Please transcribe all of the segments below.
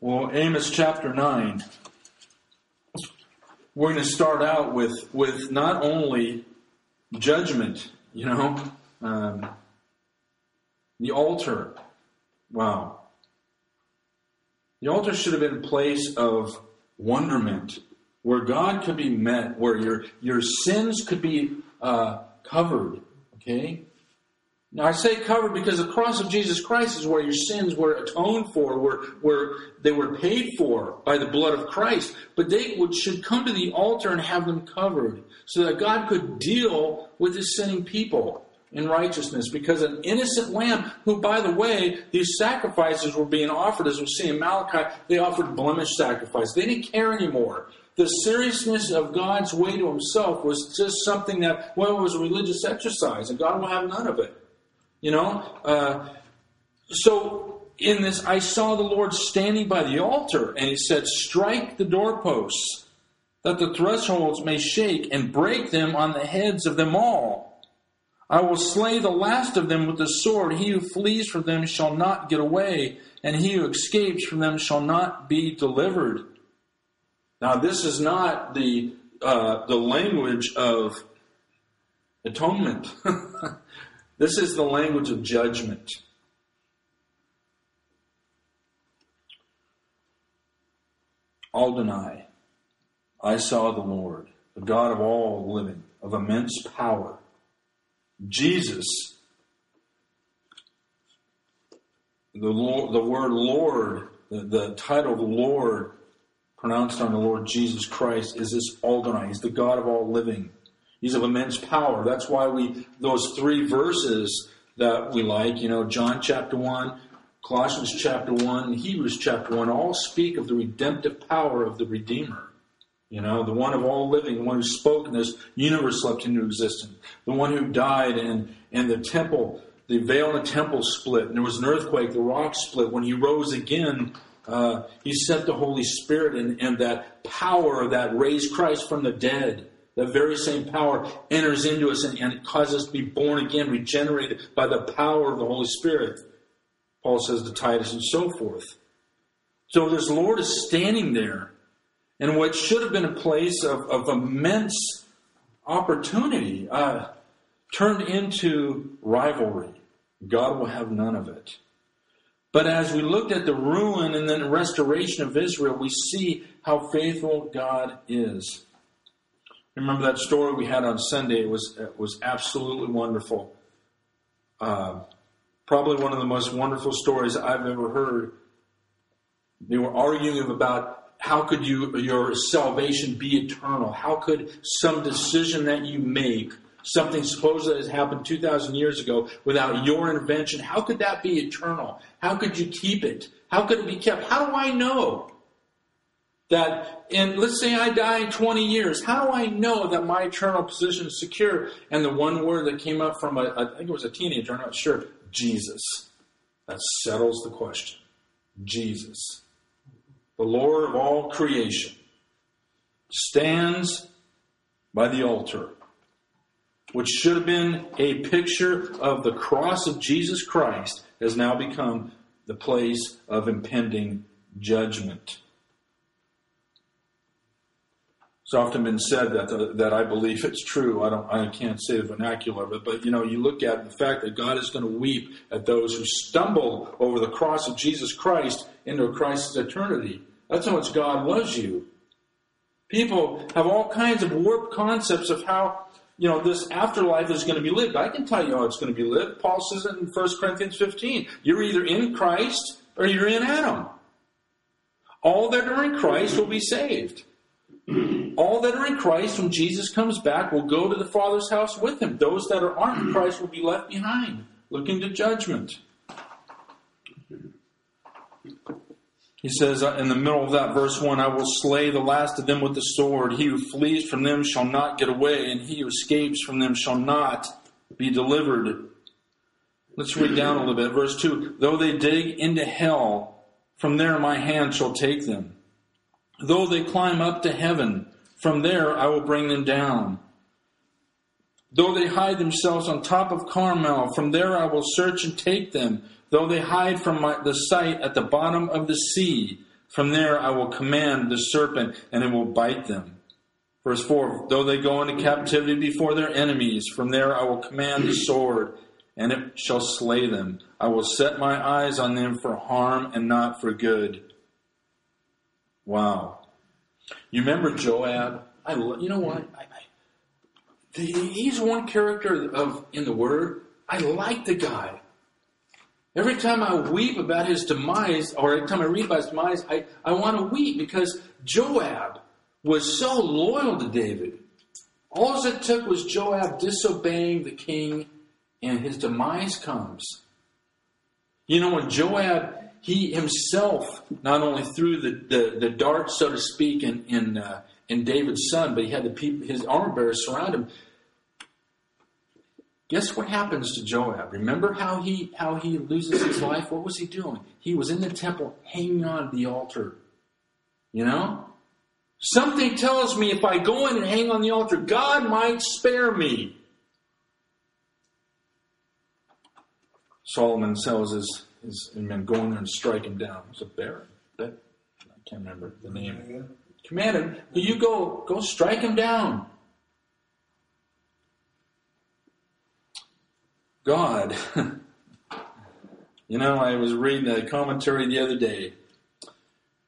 Well, Amos chapter 9. We're going to start out with, with not only judgment, you know, um, the altar. Wow. The altar should have been a place of wonderment, where God could be met, where your, your sins could be uh, covered. Okay? Now I say covered because the cross of Jesus Christ is where your sins were atoned for, where, where they were paid for by the blood of Christ. But they would, should come to the altar and have them covered so that God could deal with his sinning people in righteousness. Because an innocent lamb, who by the way, these sacrifices were being offered, as we see in Malachi, they offered blemish sacrifice. They didn't care anymore the seriousness of God's way to himself was just something that, well, it was a religious exercise, and God will have none of it. You know? Uh, so in this, I saw the Lord standing by the altar, and he said, Strike the doorposts, that the thresholds may shake, and break them on the heads of them all. I will slay the last of them with the sword. He who flees from them shall not get away, and he who escapes from them shall not be delivered. Now, this is not the uh, the language of atonement. This is the language of judgment. Adonai, I saw the Lord, the God of all living, of immense power. Jesus, the, Lord, the word Lord, the, the title Lord, pronounced on the Lord Jesus Christ, is this Adonai. He's the God of all living. He's of immense power. That's why we, those three verses that we like, you know, John chapter 1, Colossians chapter 1, Hebrews chapter 1, all speak of the redemptive power of the Redeemer. You know, the one of all living, the one who spoke and this universe leapt into existence, the one who died and, and the temple, the veil in the temple split, and there was an earthquake, the rock split. When he rose again, uh, he sent the Holy Spirit and, and that power that raised Christ from the dead that very same power enters into us and, and causes us to be born again, regenerated by the power of the Holy Spirit. Paul says to Titus and so forth. So this Lord is standing there in what should have been a place of, of immense opportunity uh, turned into rivalry. God will have none of it. But as we looked at the ruin and then restoration of Israel, we see how faithful God is. Remember that story we had on Sunday? Was was absolutely wonderful. Uh, probably one of the most wonderful stories I've ever heard. They were arguing about how could you your salvation be eternal? How could some decision that you make, something supposed that has happened two thousand years ago, without your intervention, how could that be eternal? How could you keep it? How could it be kept? How do I know? That in let's say I die in 20 years, how do I know that my eternal position is secure? And the one word that came up from I think it was a teenager, I'm not sure, Jesus. That settles the question. Jesus, the Lord of all creation, stands by the altar, which should have been a picture of the cross of Jesus Christ, has now become the place of impending judgment. It's often been said that uh, that I believe it's true. I don't. I can't say the vernacular of it, but you know, you look at the fact that God is going to weep at those who stumble over the cross of Jesus Christ into Christ's eternity. That's how much God loves you. People have all kinds of warped concepts of how you know this afterlife is going to be lived. I can tell you how it's going to be lived. Paul says it in 1 Corinthians 15. You're either in Christ or you're in Adam. All that are in Christ will be saved. All that are in Christ, when Jesus comes back, will go to the Father's house with him. Those that are aren't in Christ will be left behind, looking to judgment. He says uh, in the middle of that verse 1 I will slay the last of them with the sword. He who flees from them shall not get away, and he who escapes from them shall not be delivered. Let's read down a little bit. Verse 2 Though they dig into hell, from there my hand shall take them. Though they climb up to heaven, from there I will bring them down. Though they hide themselves on top of Carmel, from there I will search and take them. Though they hide from my, the sight at the bottom of the sea, From there I will command the serpent, and it will bite them. Verse 4 Though they go into captivity before their enemies, from there I will command the sword, and it shall slay them. I will set my eyes on them for harm and not for good. Wow. You remember Joab? I, you know what? I, I, he's one character of in the Word. I like the guy. Every time I weep about his demise, or every time I read about his demise, I, I want to weep because Joab was so loyal to David. All it took was Joab disobeying the king, and his demise comes. You know, when Joab, he himself not only threw the, the, the dart, so to speak, in, in, uh, in David's son, but he had the people, his armor bearers surround him. Guess what happens to Joab? Remember how he how he loses his life? What was he doing? He was in the temple hanging on the altar. You know? Something tells me if I go in and hang on the altar, God might spare me. Solomon tells his, his men, go in there and strike him down. It's a baron. That, I can't remember the name. Command him, Will you go, go strike him down. God. you know, I was reading a commentary the other day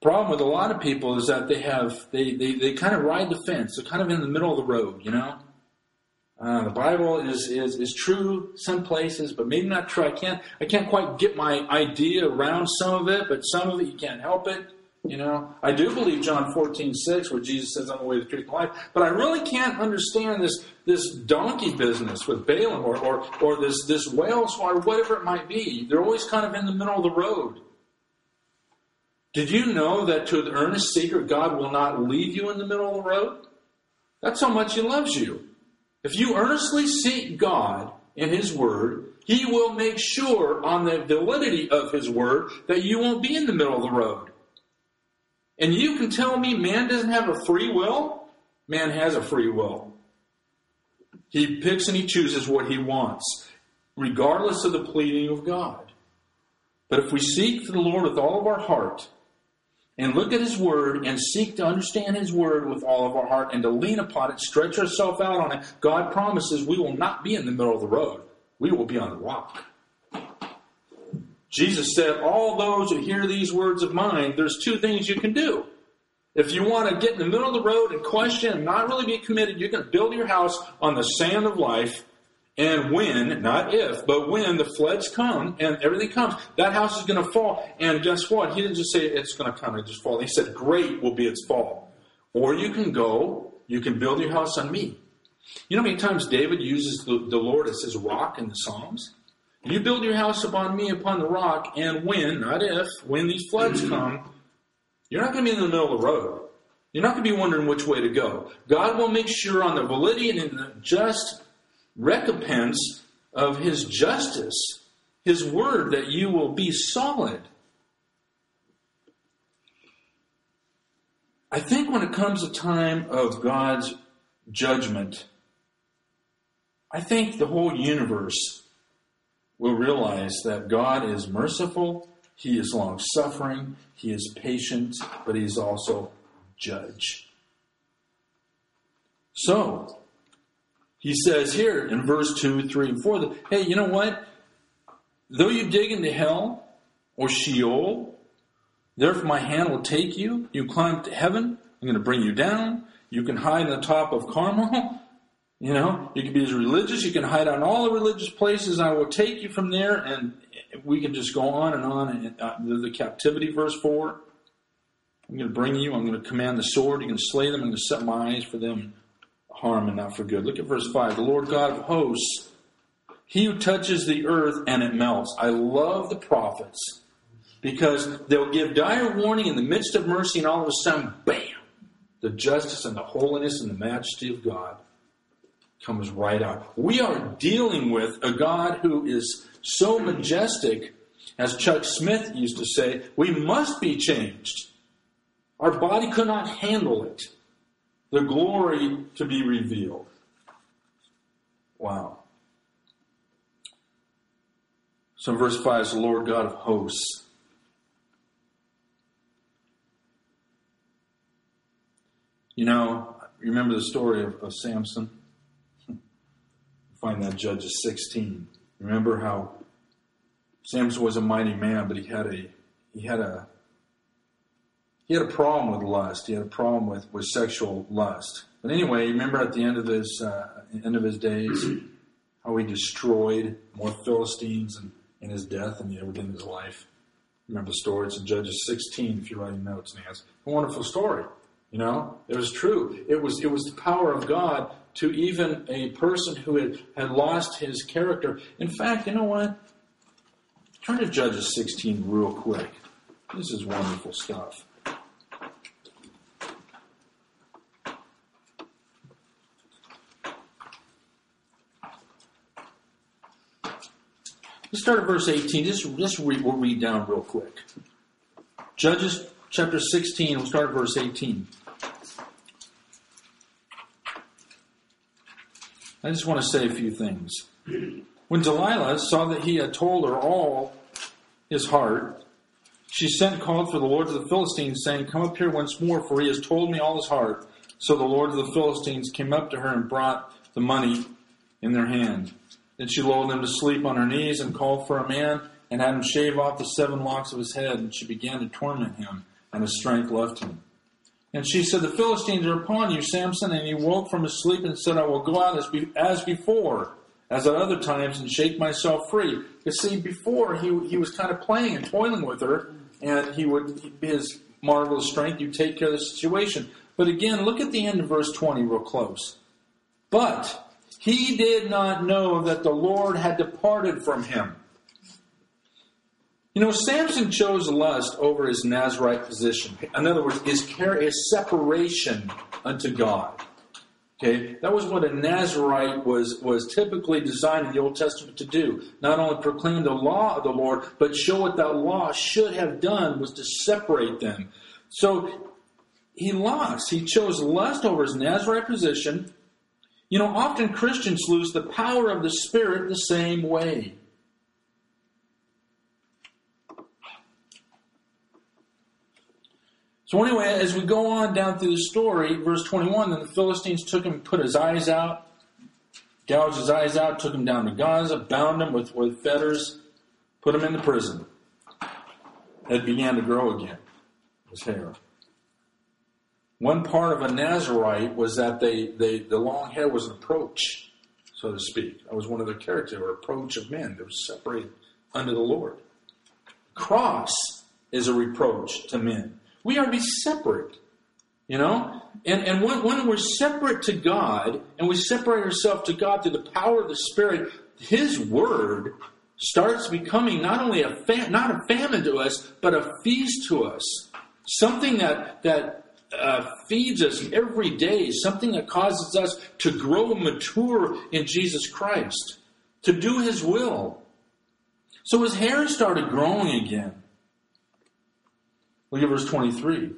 problem with a lot of people is that they have they, they, they kind of ride the fence. They're kind of in the middle of the road, you know. Uh, the Bible is, is is true some places, but maybe not true. I can't I can't quite get my idea around some of it, but some of it you can't help it. You know, I do believe John 14, 6, where Jesus says, I'm the way, the truth, and life. But I really can't understand this this donkey business with Balaam or, or, or this, this whale or whatever it might be. They're always kind of in the middle of the road. Did you know that to the earnest seeker, God will not leave you in the middle of the road? That's how much He loves you. If you earnestly seek God in His Word, He will make sure on the validity of His Word that you won't be in the middle of the road. And you can tell me man doesn't have a free will? Man has a free will. He picks and he chooses what he wants, regardless of the pleading of God. But if we seek the Lord with all of our heart, and look at His Word and seek to understand His Word with all of our heart and to lean upon it, stretch ourselves out on it, God promises we will not be in the middle of the road. We will be on the rock. Jesus said, All those who hear these words of mine, there's two things you can do. If you want to get in the middle of the road and question and not really be committed, you can build your house on the sand of life and when, not if, but when the floods come and everything comes, that house is going to fall. And guess what? He didn't just say it's going to come and just fall. He said, great will be its fall. Or you can go, you can build your house on me. You know how many times David uses the, the Lord as his rock in the Psalms? You build your house upon me, upon the rock, and when, not if, when these floods come, you're not going to be in the middle of the road. You're not going to be wondering which way to go. God will make sure on the validity and the just recompense of his justice, his word that you will be solid. I think when it comes a time of God's judgment, I think the whole universe will realize that God is merciful, He is long suffering, He is patient, but He is also judge. So, he says here in verse 2, 3, and 4 that, hey, you know what? Though you dig into hell or Sheol, therefore my hand will take you. You climb to heaven, I'm going to bring you down. You can hide on the top of Carmel. You know, you can be as religious. You can hide on all the religious places. I will take you from there, and we can just go on and on. And uh, the, captivity, verse four. I'm going to bring you. I'm going to command the sword. You can slay them. I'm going to set my eyes for them harm and not for good. Look at verse 5. The Lord God of hosts, he who touches the earth and it melts. I love the prophets because they'll give dire warning in the midst of mercy, and all of a sudden, bam, the justice and the holiness and the majesty of God comes right out. We are dealing with a God who is so majestic, as Chuck Smith used to say, we must be changed. Our body could not handle it the glory to be revealed. Wow. So verse 5 is the Lord God of hosts. You know, remember the story of, of Samson? find that Judges 16. Remember how Samson was a mighty man, but he had a he had a he had a problem with lust. He had a problem with, with sexual lust. But anyway, remember at the end of his uh, end of his days, how he destroyed more Philistines and in his death and everything in his life. Remember the story? It's in Judges 16. If you're writing notes, Nance, a wonderful story. You know, it was true. It was it was the power of God to even a person who had, had lost his character. In fact, you know what? Turn to Judges 16 real quick. This is wonderful stuff. Let's start at verse 18. Just, just read, we'll read down real quick. Judges chapter 16, we'll start at verse 18. I just want to say a few things. When Delilah saw that he had told her all his heart, she sent and called for the lords of the Philistines, saying, Come up here once more, for he has told me all his heart. So the lords of the Philistines came up to her and brought the money in their hand. Then she lulled him to sleep on her knees and called for a man and had him shave off the seven locks of his head. And she began to torment him, and his strength left him. And she said, The Philistines are upon you, Samson. And he woke from his sleep and said, I will go out as, be- as before, as at other times, and shake myself free. You see, before he, he was kind of playing and toiling with her, and he would, his marvelous strength, you take care of the situation. But again, look at the end of verse 20 real close. But he did not know that the Lord had departed from him. You know, Samson chose lust over his Nazarite position. In other words, his, care, his separation unto God. Okay, that was what a Nazarite was was typically designed in the Old Testament to do. Not only proclaim the law of the Lord, but show what that law should have done was to separate them. So he lost. He chose lust over his Nazarite position, you know, often Christians lose the power of the Spirit the same way. So anyway, as we go on down through the story, verse 21, then the Philistines took him, put his eyes out, gouged his eyes out, took him down to Gaza, bound him with, with fetters, put him in the prison. It began to grow again, his hair. One part of a Nazarite was that they, they the long hair was an approach, so to speak. That was one of their characters, or approach of men. They were separated under the Lord. Cross is a reproach to men. We are to be separate, you know? And, and when, when we're separate to God, and we separate ourselves to God through the power of the Spirit, His Word starts becoming not only a fa- not a famine to us, but a feast to us. Something that, that uh, feeds us every day, something that causes us to grow mature in Jesus Christ, to do His will. So his hair started growing again. Look at verse 23.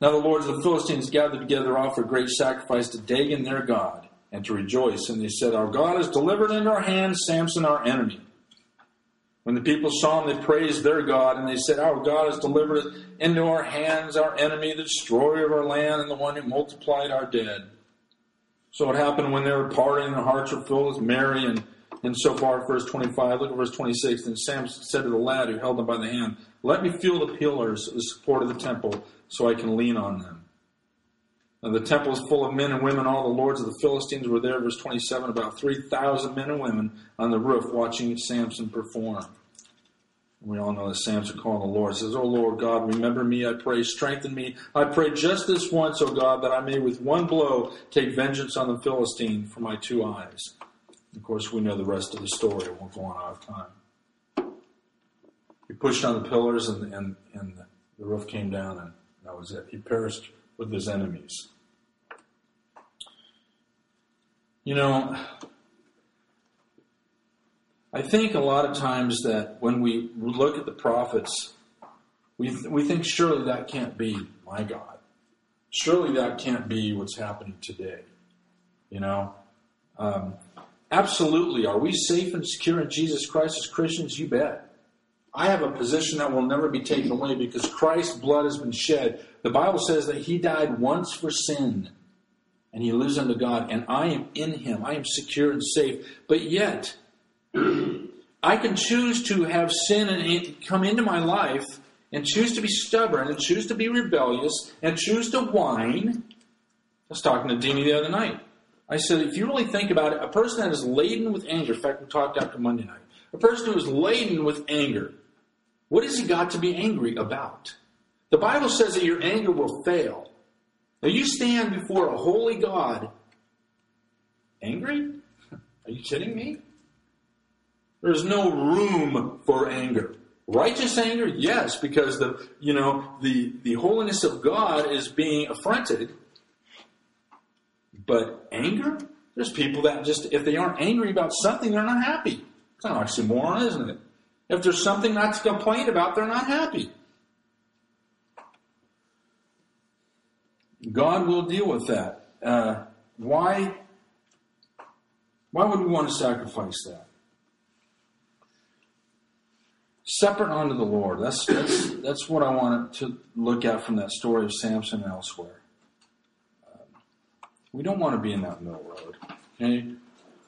Now the lords of the Philistines gathered together, offered great sacrifice to Dagon their God, and to rejoice. And they said, Our God has delivered into our hands Samson our enemy when the people saw him, they praised their God, and they said, Our God has delivered into our hands our enemy, the destroyer of our land, and the one who multiplied our dead. So it happened when they were parting, their hearts were filled with merry, and, and so far, verse 25. Look at verse 26. Then Samson said to the lad who held him by the hand, Let me feel the pillars, the support of the temple, so I can lean on them. Now the temple is full of men and women. All the lords of the Philistines were there. Verse 27 about 3,000 men and women on the roof watching Samson perform. We all know that Samson called the Lord. says, Oh Lord God, remember me, I pray, strengthen me. I pray just this once, O God, that I may with one blow take vengeance on the Philistine for my two eyes. Of course, we know the rest of the story. It won't go on out of time. He pushed on the pillars and, and, and the roof came down and that was it. He perished with his enemies. You know, I think a lot of times that when we look at the prophets, we, we think surely that can't be my God. Surely that can't be what's happening today. You know? Um, absolutely. Are we safe and secure in Jesus Christ as Christians? You bet. I have a position that will never be taken away because Christ's blood has been shed. The Bible says that he died once for sin and he lives unto God, and I am in him. I am secure and safe. But yet, I can choose to have sin and come into my life and choose to be stubborn and choose to be rebellious and choose to whine. I was talking to Deanie the other night. I said, if you really think about it, a person that is laden with anger, in fact, we talked after Monday night, a person who is laden with anger, what has he got to be angry about? The Bible says that your anger will fail. Now you stand before a holy God angry? Are you kidding me? There's no room for anger. Righteous anger, yes, because the you know the the holiness of God is being affronted. But anger, there's people that just if they aren't angry about something, they're not happy. It's an oxymoron, isn't it? If there's something not to complain about, they're not happy. God will deal with that. Uh, why? Why would we want to sacrifice that? Separate unto the Lord. That's that's that's what I wanted to look at from that story of Samson and elsewhere. Um, we don't want to be in that middle road. Okay?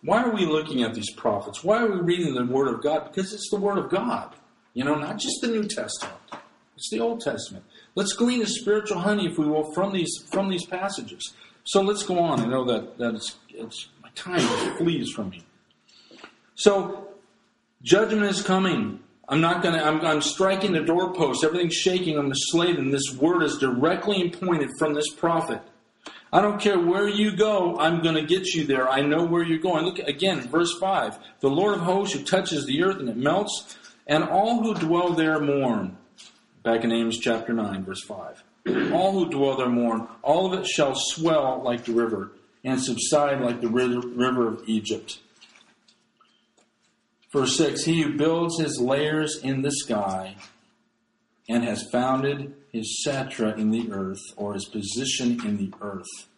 Why are we looking at these prophets? Why are we reading the Word of God? Because it's the Word of God. You know, not just the New Testament. It's the Old Testament. Let's glean the spiritual honey, if we will, from these from these passages. So let's go on. I know that that it's, it's my time flees from me. So judgment is coming. I'm not going to. I'm, I'm striking the doorpost. Everything's shaking on the slate, and this word is directly pointed from this prophet. I don't care where you go, I'm going to get you there. I know where you're going. Look again, verse 5. The Lord of hosts who touches the earth and it melts, and all who dwell there mourn. Back in Amos chapter 9, verse 5. all who dwell there mourn. All of it shall swell like the river and subside like the river of Egypt. Verse 6 He who builds his layers in the sky and has founded his strata in the earth, or his position in the earth.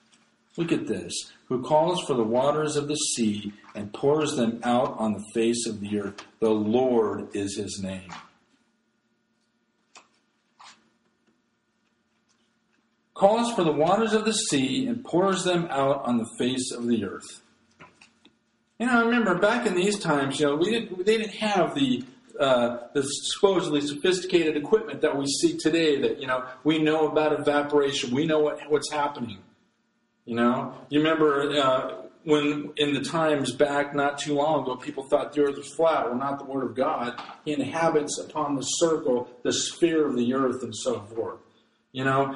Look at this. Who calls for the waters of the sea and pours them out on the face of the earth. The Lord is his name. calls for the waters of the sea and pours them out on the face of the earth. You know, I remember back in these times, you know, we didn't, they didn't have the uh, the supposedly sophisticated equipment that we see today. That you know, we know about evaporation. We know what, what's happening. You know, you remember uh, when in the times back not too long ago, people thought the earth was flat. Well, not the word of God. He inhabits upon the circle, the sphere of the earth, and so forth. You know,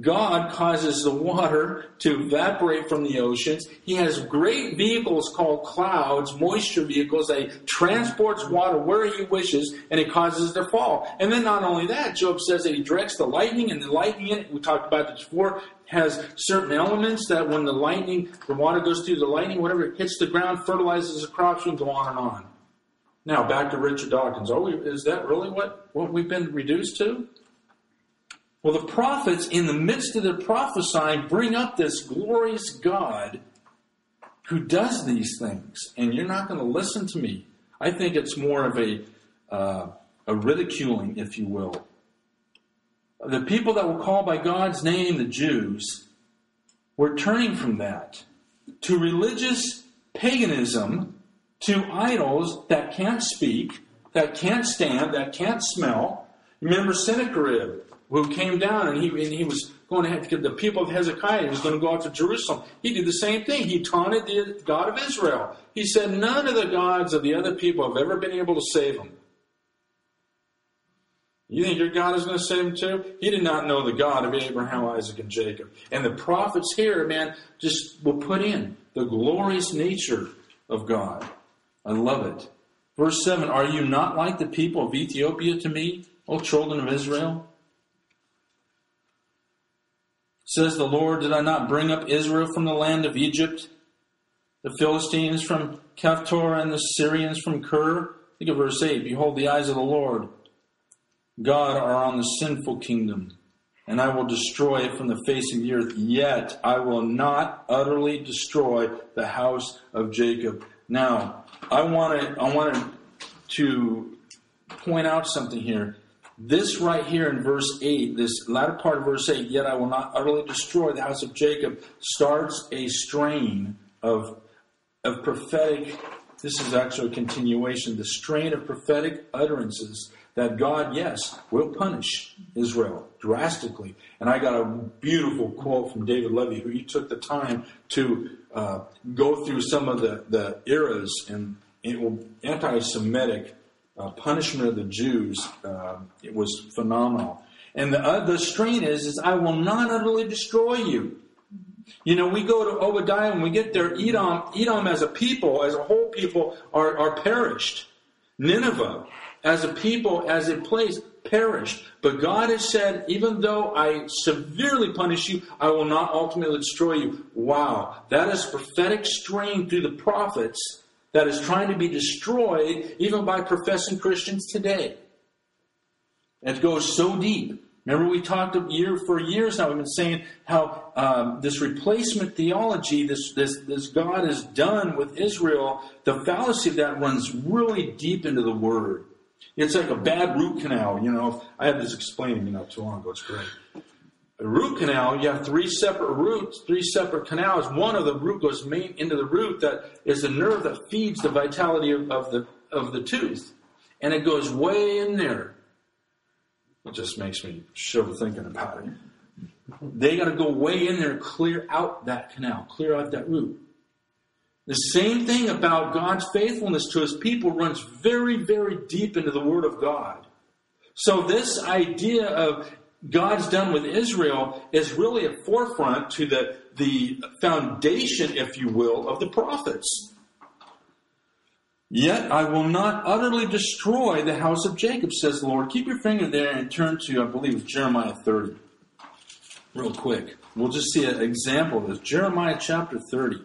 God causes the water to evaporate from the oceans. He has great vehicles called clouds, moisture vehicles. They transports water where he wishes, and it causes it to fall. And then not only that, Job says that he directs the lightning, and the lightning, we talked about this before, has certain elements that when the lightning, the water goes through the lightning, whatever hits the ground, fertilizes the crops, and go on and on. Now back to Richard Dawkins. Oh, is that really what, what we've been reduced to? Well, the prophets, in the midst of their prophesying, bring up this glorious God who does these things. And you're not going to listen to me. I think it's more of a, uh, a ridiculing, if you will. The people that were called by God's name, the Jews, were turning from that to religious paganism, to idols that can't speak, that can't stand, that can't smell. Remember Sennacherib who came down and he, and he was going to have, to give the people of Hezekiah, he was going to go out to Jerusalem. He did the same thing. He taunted the God of Israel. He said, None of the gods of the other people have ever been able to save him. You think your God is going to save him too? He did not know the God of Abraham, Isaac, and Jacob. And the prophets here, man, just will put in the glorious nature of God. I love it. Verse 7 Are you not like the people of Ethiopia to me, O children of Israel? Says the Lord, Did I not bring up Israel from the land of Egypt? The Philistines from Caphtor and the Syrians from Kir? Think of verse 8 Behold, the eyes of the Lord God are on the sinful kingdom, and I will destroy it from the face of the earth. Yet I will not utterly destroy the house of Jacob. Now, I wanted, I wanted to point out something here. This right here in verse 8, this latter part of verse 8, yet I will not utterly destroy the house of Jacob, starts a strain of, of prophetic, this is actually a continuation, the strain of prophetic utterances that God, yes, will punish Israel drastically. And I got a beautiful quote from David Levy, who he took the time to uh, go through some of the, the eras and anti Semitic uh, punishment of the Jews. Uh, it was phenomenal. And the, uh, the strain is, is I will not utterly destroy you. You know, we go to Obadiah and we get there, Edom, Edom as a people, as a whole people, are, are perished. Nineveh, as a people, as a place, perished. But God has said, even though I severely punish you, I will not ultimately destroy you. Wow. That is prophetic strain through the prophets that is trying to be destroyed even by professing Christians today. It goes so deep. Remember, we talked year for years now. We've been saying how um, this replacement theology, this, this this God is done with Israel, the fallacy of that runs really deep into the Word. It's like a bad root canal, you know. I had this explained you know, too long ago. It's great. Root canal, you have three separate roots, three separate canals. One of the root goes main into the root that is the nerve that feeds the vitality of, of the of the tooth, and it goes way in there. It just makes me shiver thinking about it. They got to go way in there, clear out that canal, clear out that root. The same thing about God's faithfulness to his people runs very, very deep into the Word of God. So, this idea of God's done with Israel is really a forefront to the, the foundation, if you will, of the prophets. Yet I will not utterly destroy the house of Jacob, says the Lord. Keep your finger there and turn to, I believe, Jeremiah 30. Real quick. We'll just see an example of this. Jeremiah chapter 30.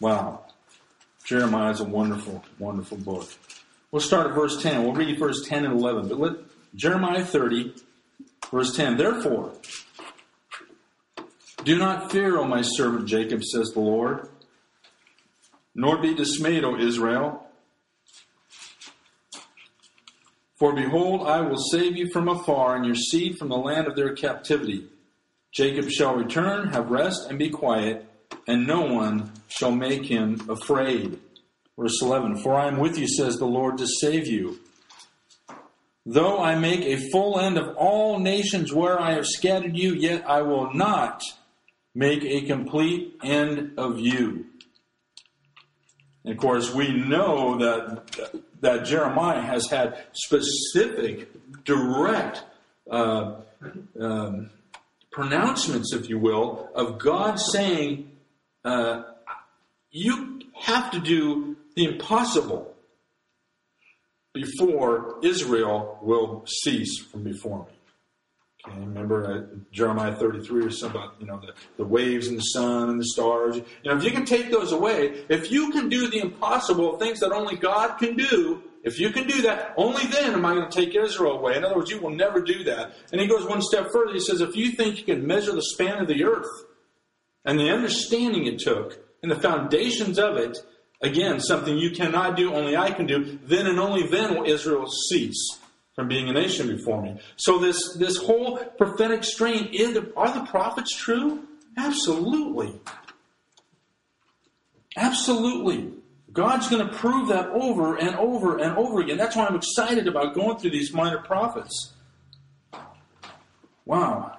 Wow. Jeremiah is a wonderful, wonderful book. We'll start at verse 10. We'll read verse 10 and 11. But let Jeremiah 30, verse 10. Therefore, do not fear, O my servant Jacob, says the Lord, nor be dismayed, O Israel. For behold, I will save you from afar, and your seed from the land of their captivity. Jacob shall return, have rest, and be quiet and no one shall make him afraid. Verse 11 For I am with you, says the Lord, to save you. Though I make a full end of all nations where I have scattered you, yet I will not make a complete end of you. And of course, we know that, that Jeremiah has had specific, direct uh, um, pronouncements, if you will, of God saying, uh, you have to do the impossible before Israel will cease from before me. Okay, remember uh, Jeremiah 33 or something about, you know, the, the waves and the sun and the stars. You know, if you can take those away, if you can do the impossible, things that only God can do, if you can do that, only then am I going to take Israel away. In other words, you will never do that. And he goes one step further. He says, if you think you can measure the span of the earth, and the understanding it took and the foundations of it, again, something you cannot do, only I can do, then and only then will Israel cease from being a nation before me. So this, this whole prophetic strain, is, are the prophets true? Absolutely. Absolutely. God's going to prove that over and over and over again. That's why I'm excited about going through these minor prophets. Wow.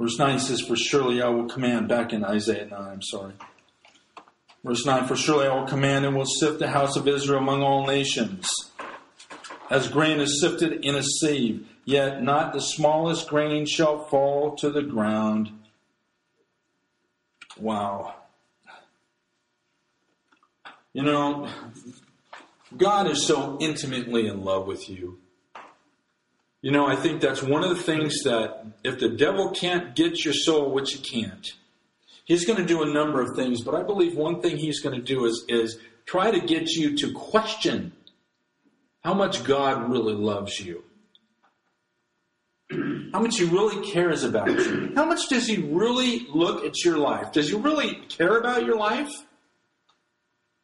Verse 9 says, For surely I will command, back in Isaiah 9, I'm sorry. Verse 9, For surely I will command and will sift the house of Israel among all nations. As grain is sifted in a sieve, yet not the smallest grain shall fall to the ground. Wow. You know, God is so intimately in love with you. You know, I think that's one of the things that if the devil can't get your soul, which he can't, he's going to do a number of things. But I believe one thing he's going to do is, is try to get you to question how much God really loves you. how much he really cares about you. How much does he really look at your life? Does he really care about your life?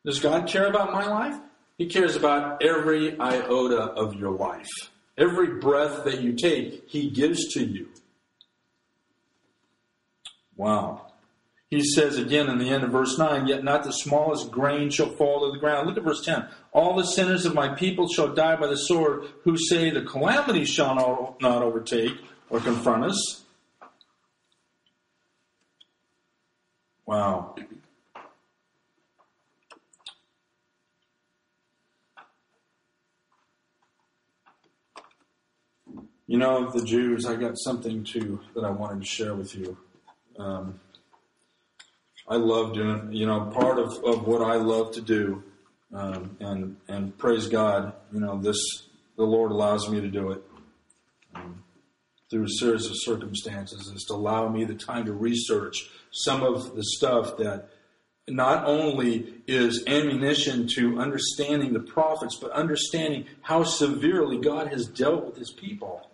Does God care about my life? He cares about every iota of your life. Every breath that you take, he gives to you. Wow. He says again in the end of verse 9, Yet not the smallest grain shall fall to the ground. Look at verse 10. All the sinners of my people shall die by the sword, who say the calamity shall not overtake or confront us. Wow. You know, the Jews, I got something too that I wanted to share with you. Um, I love doing, you know, part of, of what I love to do, um, and and praise God, you know, this the Lord allows me to do it um, through a series of circumstances is to allow me the time to research some of the stuff that not only is ammunition to understanding the prophets, but understanding how severely God has dealt with his people.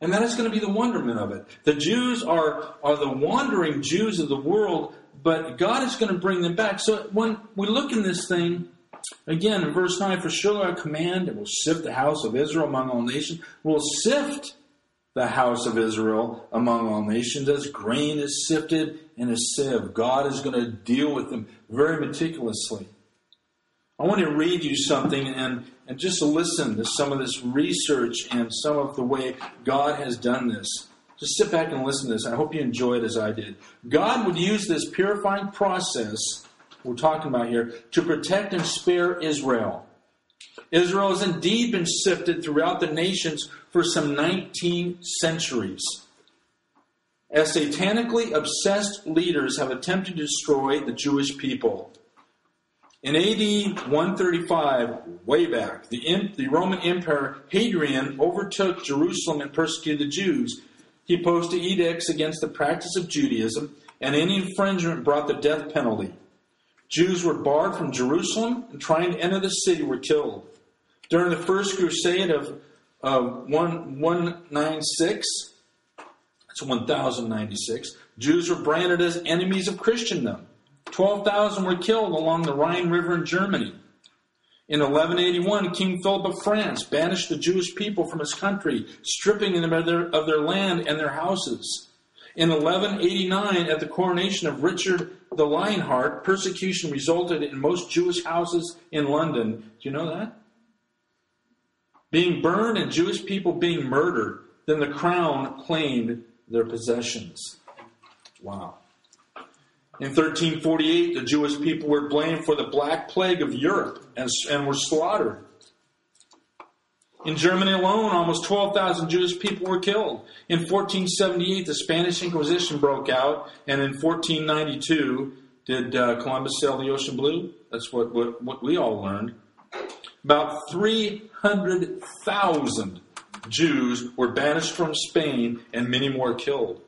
And that is going to be the wonderment of it. The Jews are, are the wandering Jews of the world, but God is going to bring them back. So when we look in this thing, again in verse 9, for surely I command and will sift the house of Israel among all nations, will sift the house of Israel among all nations as grain is sifted in a sieve. God is going to deal with them very meticulously. I want to read you something and, and just listen to some of this research and some of the way God has done this. Just sit back and listen to this. I hope you enjoy it as I did. God would use this purifying process we're talking about here to protect and spare Israel. Israel has indeed been sifted throughout the nations for some 19 centuries. As satanically obsessed leaders have attempted to destroy the Jewish people. In AD 135, way back, the, the Roman Emperor Hadrian overtook Jerusalem and persecuted the Jews. He posted edicts against the practice of Judaism, and any infringement brought the death penalty. Jews were barred from Jerusalem and trying to enter the city were killed. During the first crusade of uh, 196, that's 1096, Jews were branded as enemies of Christendom. 12,000 were killed along the Rhine River in Germany. In 1181, King Philip of France banished the Jewish people from his country, stripping them of their, of their land and their houses. In 1189, at the coronation of Richard the Lionheart, persecution resulted in most Jewish houses in London. Do you know that? Being burned and Jewish people being murdered. Then the crown claimed their possessions. Wow. In 1348, the Jewish people were blamed for the Black Plague of Europe and, and were slaughtered. In Germany alone, almost 12,000 Jewish people were killed. In 1478, the Spanish Inquisition broke out, and in 1492, did uh, Columbus sail the ocean blue? That's what, what, what we all learned. About 300,000 Jews were banished from Spain, and many more killed.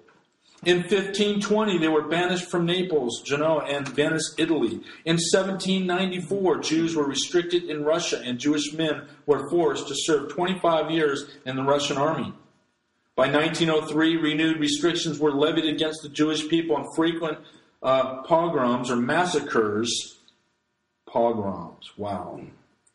In 1520, they were banished from Naples, Genoa, and Venice, Italy. In 1794, Jews were restricted in Russia, and Jewish men were forced to serve 25 years in the Russian army. By 1903, renewed restrictions were levied against the Jewish people, and frequent uh, pogroms or massacres. Pogroms, wow.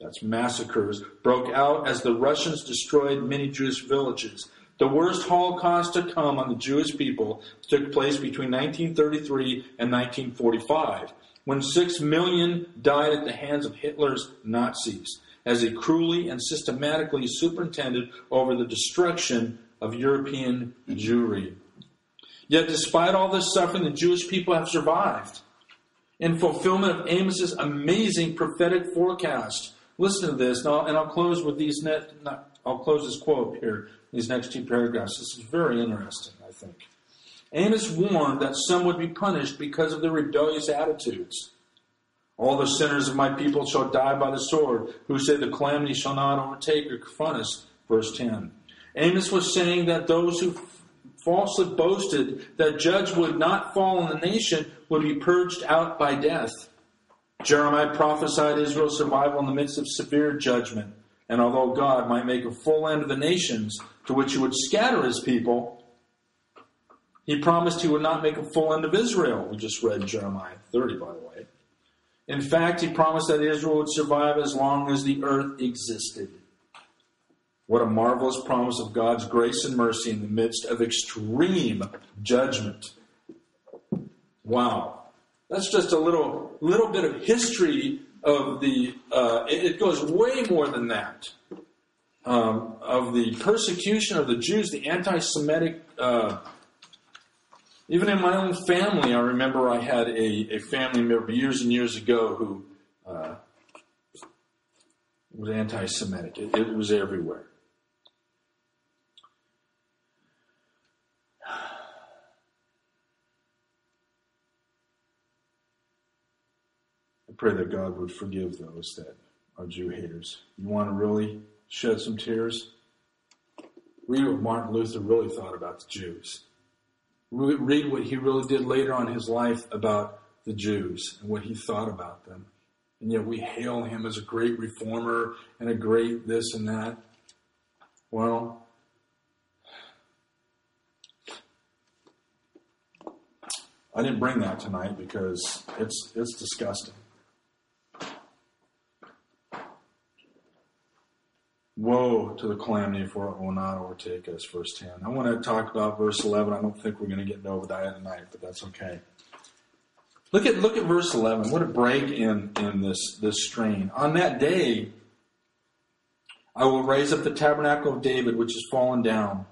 That's massacres, broke out as the Russians destroyed many Jewish villages. The worst Holocaust to come on the Jewish people took place between 1933 and 1945, when six million died at the hands of Hitler's Nazis, as he cruelly and systematically superintended over the destruction of European Jewry. Yet, despite all this suffering, the Jewish people have survived. In fulfillment of Amos's amazing prophetic forecast, listen to this, and I'll, and I'll close with these. Net, not, I'll close this quote here these next two paragraphs. This is very interesting, I think. Amos warned that some would be punished because of their rebellious attitudes. All the sinners of my people shall die by the sword, who say the calamity shall not overtake or confront us. Verse 10. Amos was saying that those who falsely boasted that judge would not fall on the nation would be purged out by death. Jeremiah prophesied Israel's survival in the midst of severe judgment And although God might make a full end of the nations to which he would scatter his people, he promised he would not make a full end of Israel. We just read Jeremiah 30, by the way. In fact, he promised that Israel would survive as long as the earth existed. What a marvelous promise of God's grace and mercy in the midst of extreme judgment. Wow. That's just a little little bit of history of the. Uh, it, goes way more than that. Um, of the persecution of the Jews, the anti-Semitic. Uh, even in my own family, I remember I had a, a family member years and years ago who uh, was anti-Semitic. It, it was everywhere. I pray that God would forgive those that are Jew haters. You want to really shed some tears? Read what Martin Luther really thought about the Jews. Read what he really did later on his life about the Jews and what he thought about them. And yet we hail him as a great reformer and a great this and that. Well, I didn't bring that tonight because it's it's disgusting. Woe to the calamity for it will not overtake us, verse 10. I want to talk about verse 11. I don't think we're going to get into Obadiah tonight, but that's okay. Look at, look at verse 11. What a break in, in this, this strain. On that day, I will raise up the tabernacle of David, which has fallen down,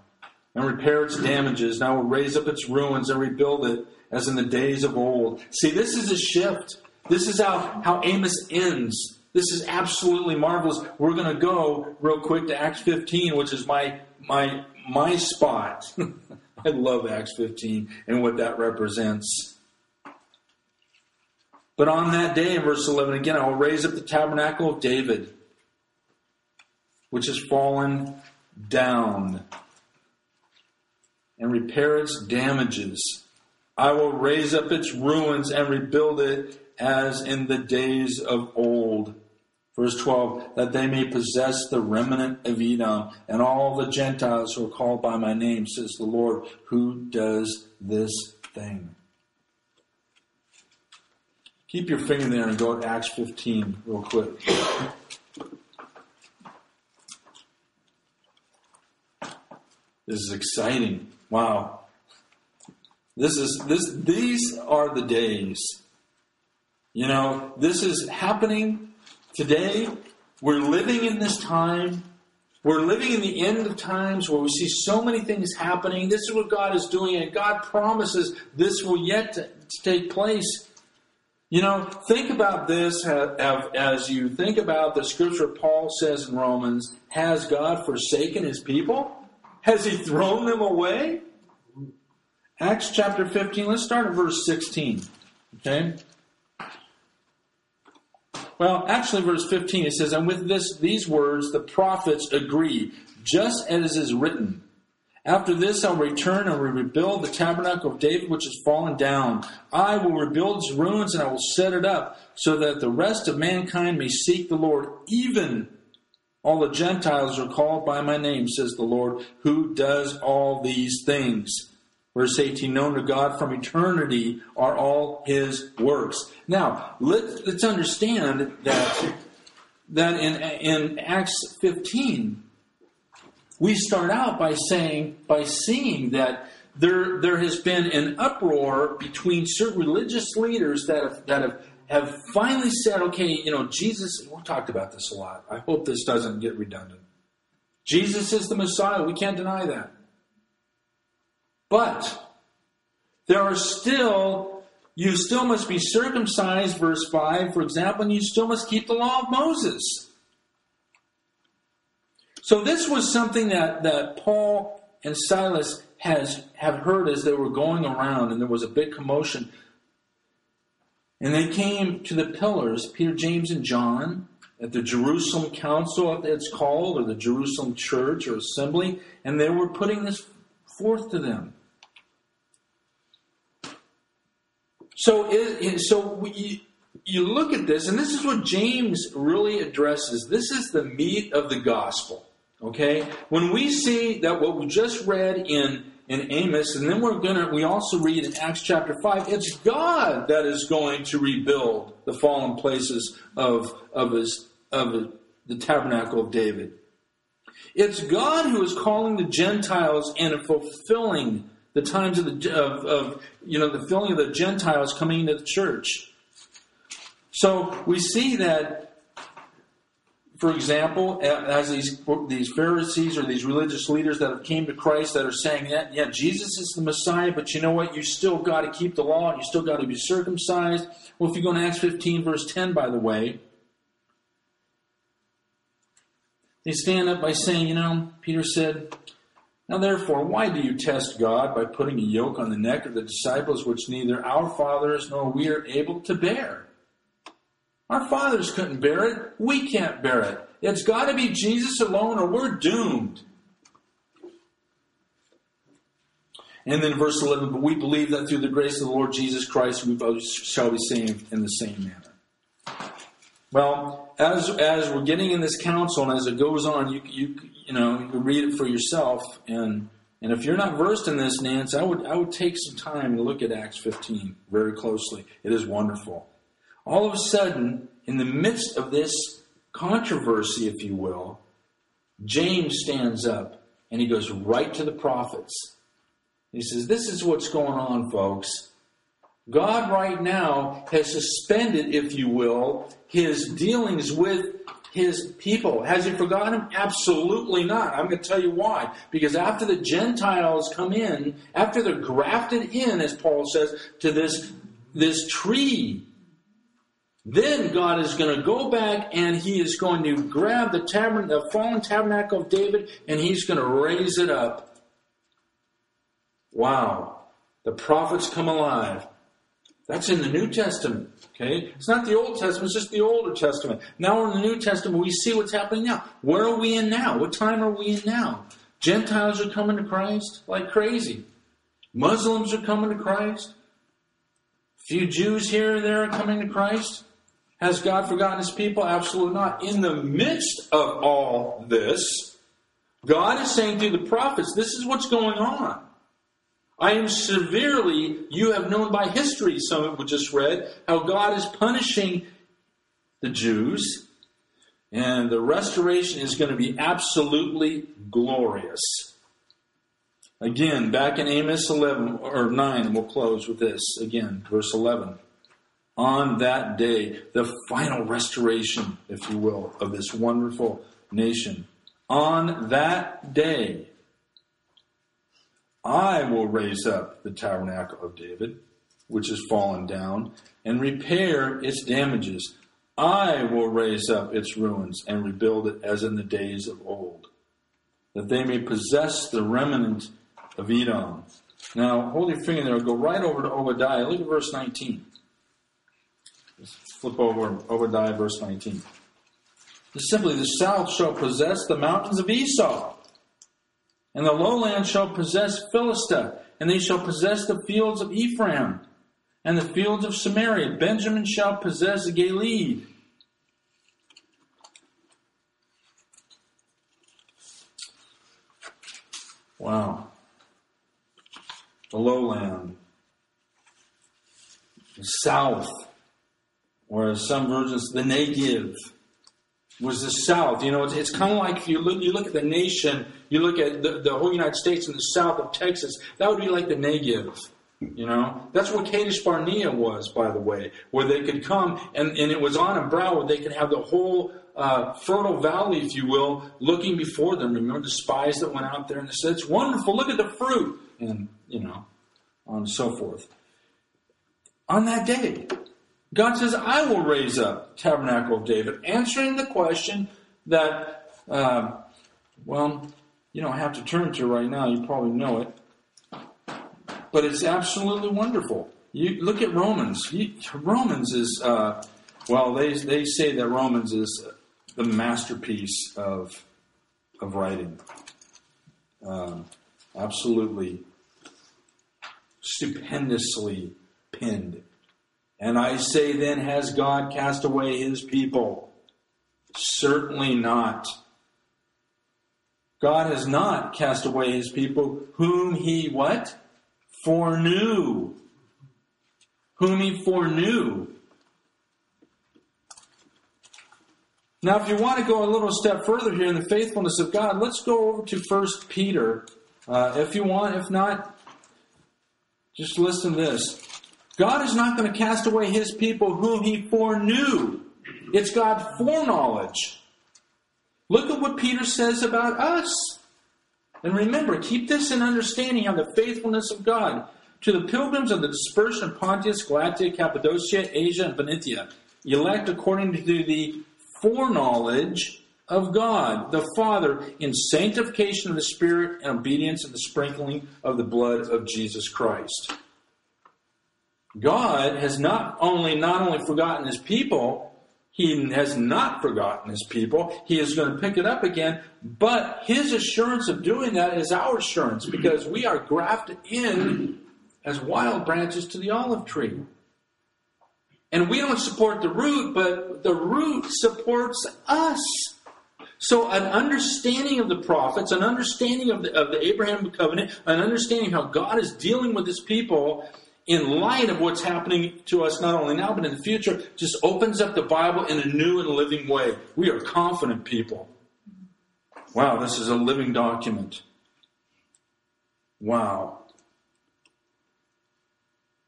and repair its damages, and I will raise up its ruins and rebuild it as in the days of old. See, this is a shift. This is how, how Amos ends this is absolutely marvelous. We're going to go real quick to Acts 15, which is my my my spot. I love Acts 15 and what that represents. But on that day, in verse 11, again, I will raise up the tabernacle of David, which has fallen down, and repair its damages. I will raise up its ruins and rebuild it as in the days of old. Verse 12, that they may possess the remnant of Edom and all the Gentiles who are called by my name, says the Lord, who does this thing. Keep your finger there and go to Acts 15 real quick. This is exciting. Wow. This is this these are the days. You know, this is happening Today, we're living in this time. We're living in the end of times where we see so many things happening. This is what God is doing, and God promises this will yet to, to take place. You know, think about this as you think about the scripture Paul says in Romans Has God forsaken his people? Has he thrown them away? Acts chapter 15, let's start at verse 16. Okay? Well, actually, verse 15, it says, And with this, these words the prophets agree, just as is written. After this, I'll return and will rebuild the tabernacle of David, which has fallen down. I will rebuild its ruins and I will set it up, so that the rest of mankind may seek the Lord. Even all the Gentiles are called by my name, says the Lord, who does all these things. Verse 18, known to God from eternity are all his works. Now, let, us understand that, that in, in Acts 15, we start out by saying, by seeing that there, there has been an uproar between certain religious leaders that have, that have, have finally said, okay, you know, Jesus, we talked about this a lot. I hope this doesn't get redundant. Jesus is the Messiah. We can't deny that. But there are still, you still must be circumcised, verse 5, for example, and you still must keep the law of Moses. So this was something that, that Paul and Silas has have heard as they were going around, and there was a big commotion. And they came to the pillars, Peter, James, and John, at the Jerusalem Council, it's called, or the Jerusalem Church or Assembly, and they were putting this forth to them. So, so we, you look at this, and this is what James really addresses. This is the meat of the gospel. Okay? When we see that what we just read in in Amos, and then we're gonna we also read in Acts chapter five, it's God that is going to rebuild the fallen places of of his of the tabernacle of David. It's God who is calling the Gentiles and fulfilling the times of the of, of you know the filling of the Gentiles coming into the church. So we see that, for example, as these these Pharisees or these religious leaders that have came to Christ that are saying that yeah Jesus is the Messiah, but you know what? You still got to keep the law and you still got to be circumcised. Well, if you go to Acts 15 verse 10, by the way, they stand up by saying, you know, Peter said, now, therefore, why do you test God by putting a yoke on the neck of the disciples which neither our fathers nor we are able to bear? Our fathers couldn't bear it. We can't bear it. It's got to be Jesus alone or we're doomed. And then verse 11, but we believe that through the grace of the Lord Jesus Christ we shall be saved in the same manner. Well, as as we're getting in this council and as it goes on, you you you know, you read it for yourself. And and if you're not versed in this, Nance, I would I would take some time to look at Acts 15 very closely. It is wonderful. All of a sudden, in the midst of this controversy, if you will, James stands up and he goes right to the prophets. He says, This is what's going on, folks. God right now has suspended, if you will, his dealings with his people. Has he forgotten them? Absolutely not. I'm going to tell you why. Because after the Gentiles come in, after they're grafted in, as Paul says, to this, this tree, then God is going to go back and he is going to grab the, tabern- the fallen tabernacle of David and he's going to raise it up. Wow. The prophets come alive. That's in the New Testament. Okay? It's not the Old Testament, it's just the Older Testament. Now we're in the New Testament, we see what's happening now. Where are we in now? What time are we in now? Gentiles are coming to Christ like crazy. Muslims are coming to Christ. A few Jews here and there are coming to Christ. Has God forgotten his people? Absolutely not. In the midst of all this, God is saying through the prophets, this is what's going on. I am severely, you have known by history, some of we just read, how God is punishing the Jews, and the restoration is going to be absolutely glorious. Again, back in Amos 11 or 9, and we'll close with this again, verse 11. On that day, the final restoration, if you will, of this wonderful nation. On that day, I will raise up the tabernacle of David, which has fallen down, and repair its damages. I will raise up its ruins and rebuild it as in the days of old, that they may possess the remnant of Edom. Now, hold your finger there. Go right over to Obadiah. Look at verse 19. Just flip over Obadiah, verse 19. It's simply, the south shall possess the mountains of Esau and the lowland shall possess Philistia, and they shall possess the fields of Ephraim, and the fields of Samaria. Benjamin shall possess Gilead. Wow. The lowland. The south, or some versions, the Negev was the South. You know, it's, it's kind of like if you look, you look at the nation, you look at the, the whole United States and the south of Texas, that would be like the Negev. You know, that's where Kadesh Barnea was, by the way, where they could come and, and it was on a brow where they could have the whole uh, fertile valley, if you will, looking before them. Remember the spies that went out there and they said, "It's wonderful. Look at the fruit," and you know, and so forth. On that day, God says, I will raise up tabernacle of David, answering the question that, uh, well, you don't have to turn to right now. You probably know it. But it's absolutely wonderful. You look at Romans. You, Romans is, uh, well, they, they say that Romans is the masterpiece of, of writing. Um, absolutely stupendously penned And I say then, has God cast away his people? Certainly not. God has not cast away his people whom he what? Foreknew. Whom he foreknew. Now, if you want to go a little step further here in the faithfulness of God, let's go over to First Peter. Uh, if you want, if not, just listen to this. God is not going to cast away his people whom he foreknew. It's God's foreknowledge. Look at what Peter says about us. And remember, keep this in understanding of the faithfulness of God. To the pilgrims of the dispersion of Pontus, Galatia, Cappadocia, Asia, and Bithynia, elect according to the foreknowledge of God, the Father, in sanctification of the Spirit and obedience of the sprinkling of the blood of Jesus Christ. God has not only not only forgotten his people, he has not forgotten his people. He is going to pick it up again, but his assurance of doing that is our assurance because we are grafted in as wild branches to the olive tree. And we don't support the root, but the root supports us. So, an understanding of the prophets, an understanding of the, of the Abraham covenant, an understanding how God is dealing with his people in light of what's happening to us not only now but in the future, just opens up the Bible in a new and living way. We are confident people. Wow, this is a living document. Wow.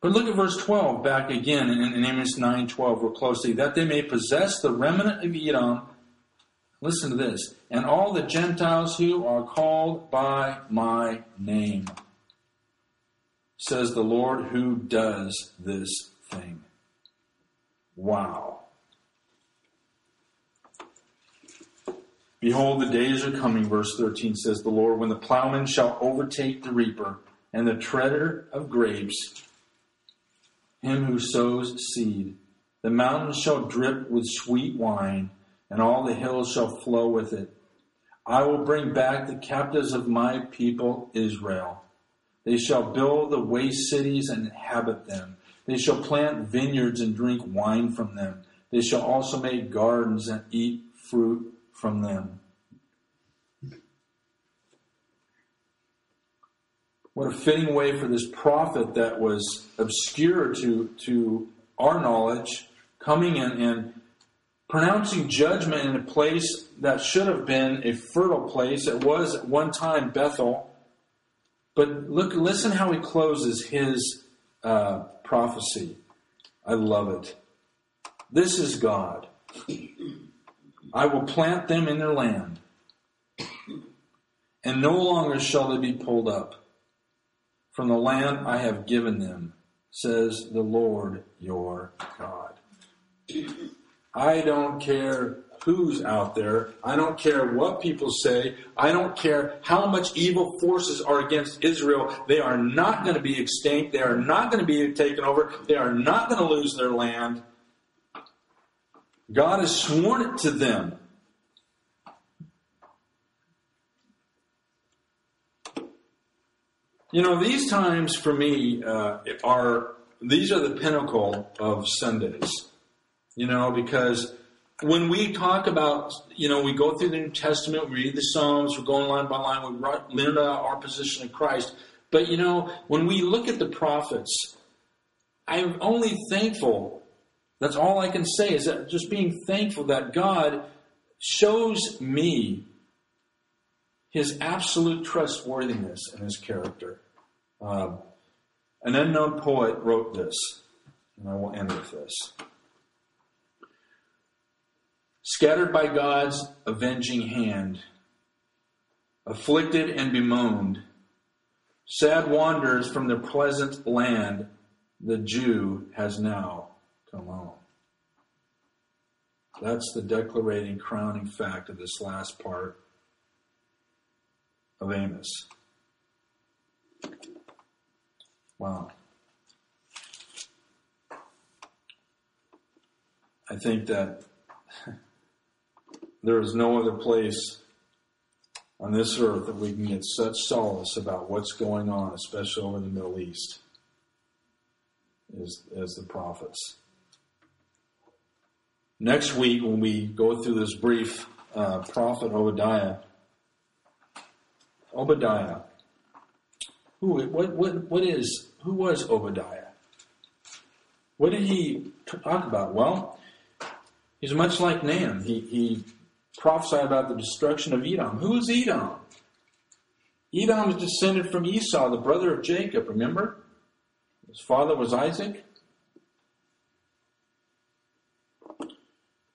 But look at verse 12 back again in, in Amos 9 12 real closely. That they may possess the remnant of Edom. Listen to this. And all the Gentiles who are called by my name says the Lord who does this thing. Wow. Behold, the days are coming, verse 13 says the Lord, when the plowman shall overtake the reaper and the treader of grapes, him who sows seed. The mountains shall drip with sweet wine, and all the hills shall flow with it. I will bring back the captives of my people Israel they shall build the waste cities and inhabit them. They shall plant vineyards and drink wine from them. They shall also make gardens and eat fruit from them. What a fitting way for this prophet that was obscure to, to our knowledge, coming in and pronouncing judgment in a place that should have been a fertile place. It was at one time Bethel but look, listen how he closes his uh, prophecy. I love it. This is God. I will plant them in their land, and no longer shall they be pulled up from the land I have given them, says the Lord your God. I don't care who's out there. I don't care what people say. I don't care how much evil forces are against Israel. They are not going to be extinct. They are not going to be taken over. They are not going to lose their land. God has sworn it to them. You know, these times for me uh, are these are the pinnacle of Sundays. You know, because when we talk about, you know, we go through the New Testament, we read the Psalms, we're going line by line, we learn about our position in Christ. But, you know, when we look at the prophets, I'm only thankful. That's all I can say is that just being thankful that God shows me his absolute trustworthiness and his character. Um, an unknown poet wrote this, and I will end with this. Scattered by God's avenging hand, afflicted and bemoaned, sad wanderers from their pleasant land, the Jew has now come home. That's the declarating, crowning fact of this last part of Amos. Wow. I think that there is no other place on this earth that we can get such solace about what's going on, especially over in the Middle East, as, as the prophets. next week when we go through this brief uh, prophet Obadiah. Obadiah. Who? What? What? What is? Who was Obadiah? What did he talk about? Well, he's much like Nahum. He, he prophesied about the destruction of Edom. Who is Edom? Edom is descended from Esau, the brother of Jacob, remember? His father was Isaac.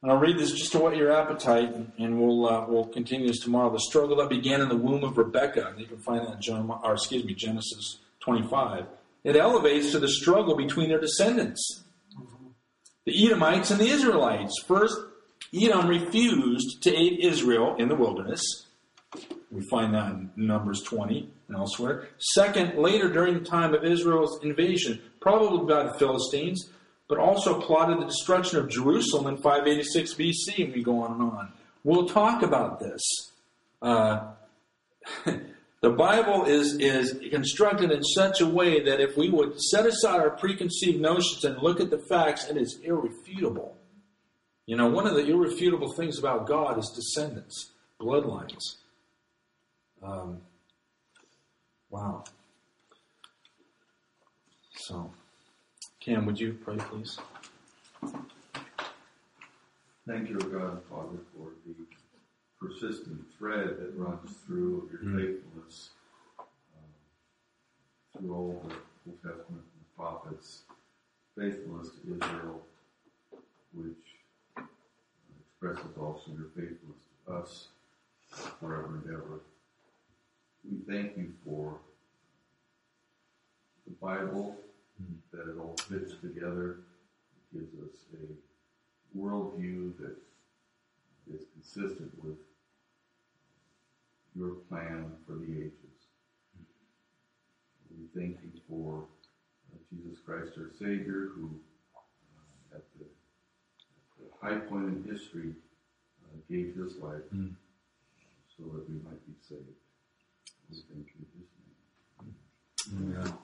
And I'll read this just to whet your appetite, and we'll uh, we'll continue this tomorrow. The struggle that began in the womb of Rebekah. And you can find that in John, or excuse me, Genesis 25. It elevates to the struggle between their descendants, the Edomites and the Israelites. First, Edom refused to aid Israel in the wilderness. We find that in Numbers 20 and elsewhere. Second, later during the time of Israel's invasion, probably by the Philistines, but also plotted the destruction of Jerusalem in 586 BC, and we go on and on. We'll talk about this. Uh, the Bible is, is constructed in such a way that if we would set aside our preconceived notions and look at the facts, it is irrefutable. You know, one of the irrefutable things about God is descendants, bloodlines. Um, wow. So. Cam, would you pray, please? Thank you, God, Father, for the persistent thread that runs through your mm-hmm. faithfulness uh, through all the Old Testament and the prophets, faithfulness to Israel, which uh, expresses also your faithfulness to us forever and ever. We thank you for the Bible that it all fits together. It gives us a worldview that is consistent with your plan for the ages. We thank you for uh, Jesus Christ, our Savior, who uh, at, the, high point in history, uh, gave his life mm. so that we might be saved. We thank you his name.